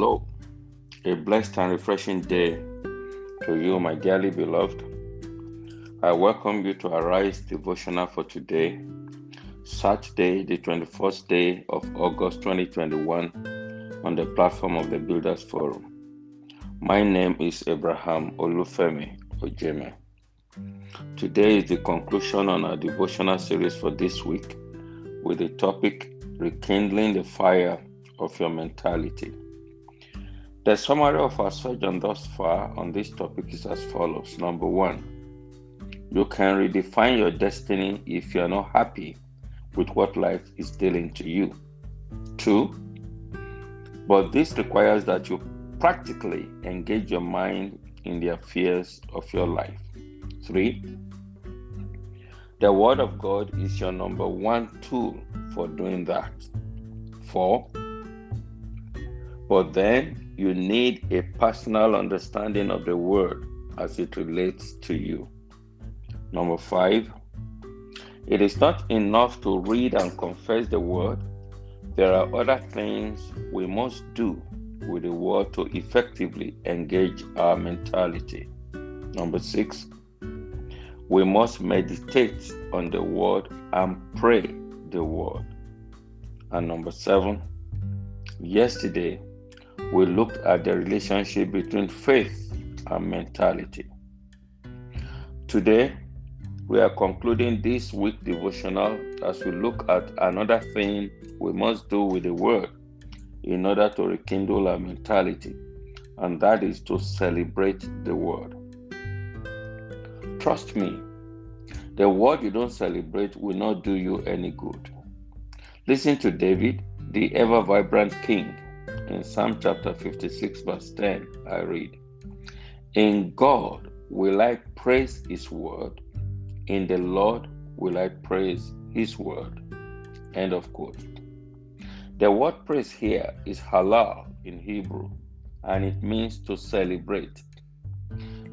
Hello, a blessed and refreshing day to you, my dearly beloved. I welcome you to Arise Devotional for today, Saturday, the 21st day of August 2021, on the platform of the Builders Forum. My name is Abraham Olufemi Ojeme. Today is the conclusion on our devotional series for this week with the topic Rekindling the Fire of Your Mentality. The summary of our surgeon thus far on this topic is as follows. Number one, you can redefine your destiny if you are not happy with what life is dealing to you. Two, but this requires that you practically engage your mind in the affairs of your life. Three, the Word of God is your number one tool for doing that. Four, but then you need a personal understanding of the Word as it relates to you. Number five, it is not enough to read and confess the Word. There are other things we must do with the Word to effectively engage our mentality. Number six, we must meditate on the word and pray the word. And number seven, yesterday we looked at the relationship between faith and mentality. Today, we are concluding this week devotional as we look at another thing we must do with the word in order to rekindle our mentality, and that is to celebrate the word. Trust me, the word you don't celebrate will not do you any good. Listen to David, the ever vibrant king. In Psalm chapter 56, verse 10, I read, In God will I praise his word, in the Lord will I praise his word. End of quote. The word praise here is halal in Hebrew, and it means to celebrate.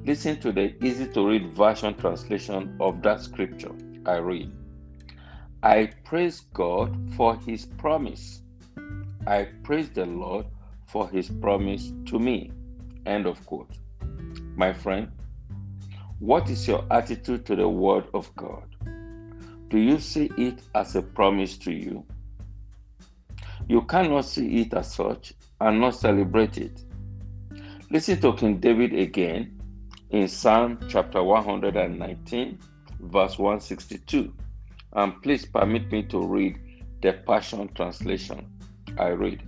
Listen to the easy to read version translation of that scripture. I read, I praise God for his promise. I praise the Lord for his promise to me. End of quote. My friend, what is your attitude to the word of God? Do you see it as a promise to you? You cannot see it as such and not celebrate it. Listen to King David again in Psalm chapter 119, verse 162. And please permit me to read the Passion Translation. I read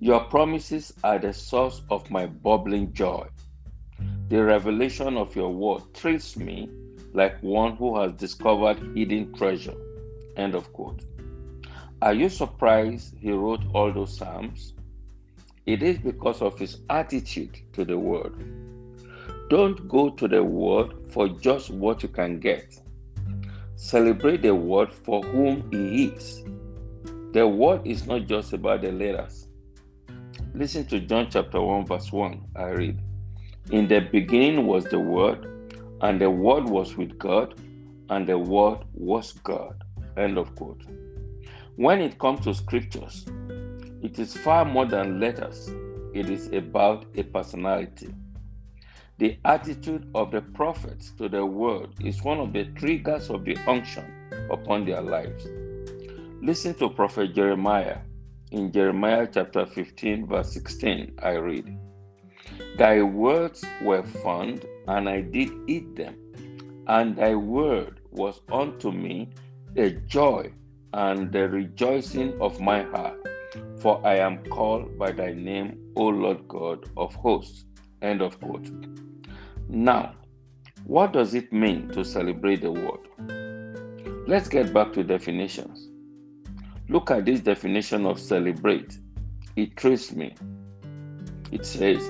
Your promises are the source of my bubbling joy. The revelation of your word thrills me like one who has discovered hidden treasure. End of quote. Are you surprised he wrote all those Psalms? It is because of his attitude to the word. Don't go to the word for just what you can get. Celebrate the word for whom he is. The word is not just about the letters. Listen to John chapter 1, verse 1. I read In the beginning was the word, and the word was with God, and the word was God. End of quote. When it comes to scriptures, it is far more than letters, it is about a personality. The attitude of the prophets to the word is one of the triggers of the unction upon their lives. Listen to Prophet Jeremiah. In Jeremiah chapter 15, verse 16, I read, Thy words were found, and I did eat them, and thy word was unto me a joy and the rejoicing of my heart, for I am called by thy name, O Lord God of hosts. End of quote. Now, what does it mean to celebrate the word? Let's get back to definitions. Look at this definition of celebrate. It traces me. It says,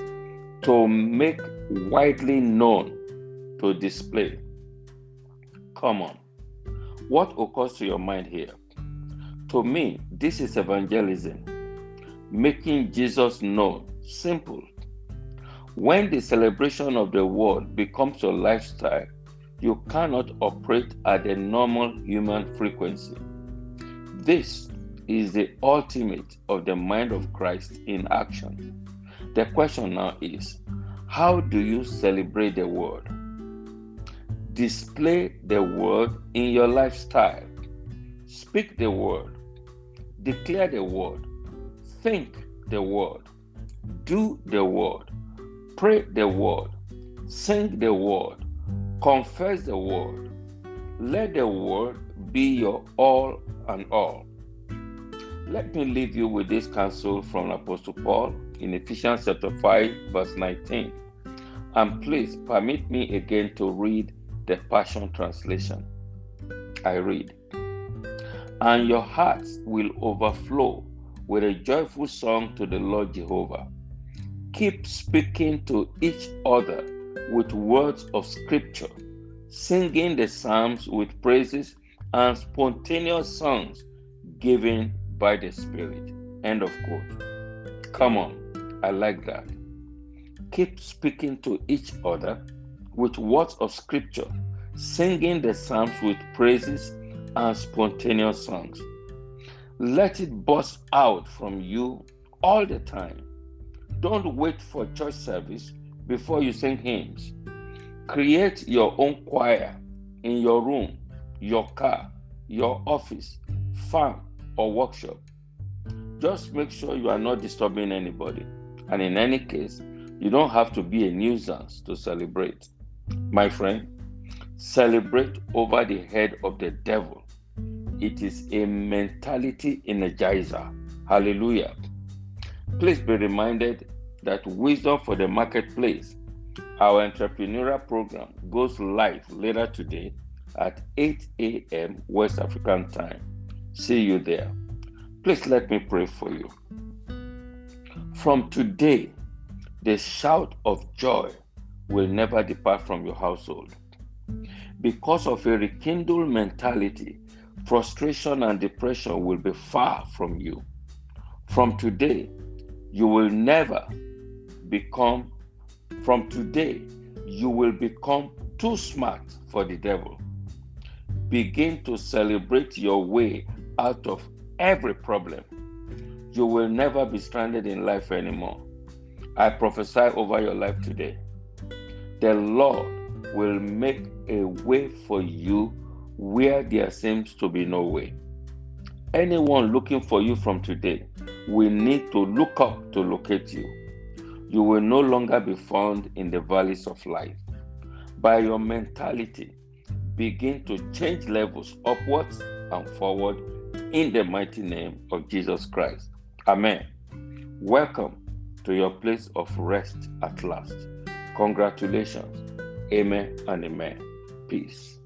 to make widely known, to display. Come on. What occurs to your mind here? To me, this is evangelism, making Jesus known. Simple. When the celebration of the word becomes your lifestyle, you cannot operate at a normal human frequency. This is the ultimate of the mind of Christ in action. The question now is how do you celebrate the word? Display the word in your lifestyle. Speak the word. Declare the word. Think the word. Do the word. Pray the word. Sing the word. Confess the word. Let the word be your all and all. Let me leave you with this counsel from Apostle Paul in Ephesians chapter 5, verse 19. And please permit me again to read the Passion Translation. I read, And your hearts will overflow with a joyful song to the Lord Jehovah. Keep speaking to each other with words of scripture, singing the psalms with praises and spontaneous songs given by the Spirit. End of quote. Come on, I like that. Keep speaking to each other with words of scripture, singing the psalms with praises and spontaneous songs. Let it burst out from you all the time. Don't wait for church service before you sing hymns. Create your own choir in your room, your car, your office, farm, or workshop. Just make sure you are not disturbing anybody. And in any case, you don't have to be a nuisance to celebrate. My friend, celebrate over the head of the devil. It is a mentality energizer. Hallelujah. Please be reminded that Wisdom for the Marketplace, our entrepreneurial program, goes live later today at 8 a.m. West African time. See you there. Please let me pray for you. From today, the shout of joy will never depart from your household. Because of a rekindled mentality, frustration and depression will be far from you. From today, you will never become, from today, you will become too smart for the devil. Begin to celebrate your way out of every problem. You will never be stranded in life anymore. I prophesy over your life today. The Lord will make a way for you where there seems to be no way. Anyone looking for you from today will need to look up to locate you. You will no longer be found in the valleys of life. By your mentality, begin to change levels upwards and forward in the mighty name of Jesus Christ. Amen. Welcome to your place of rest at last. Congratulations. Amen and amen. Peace.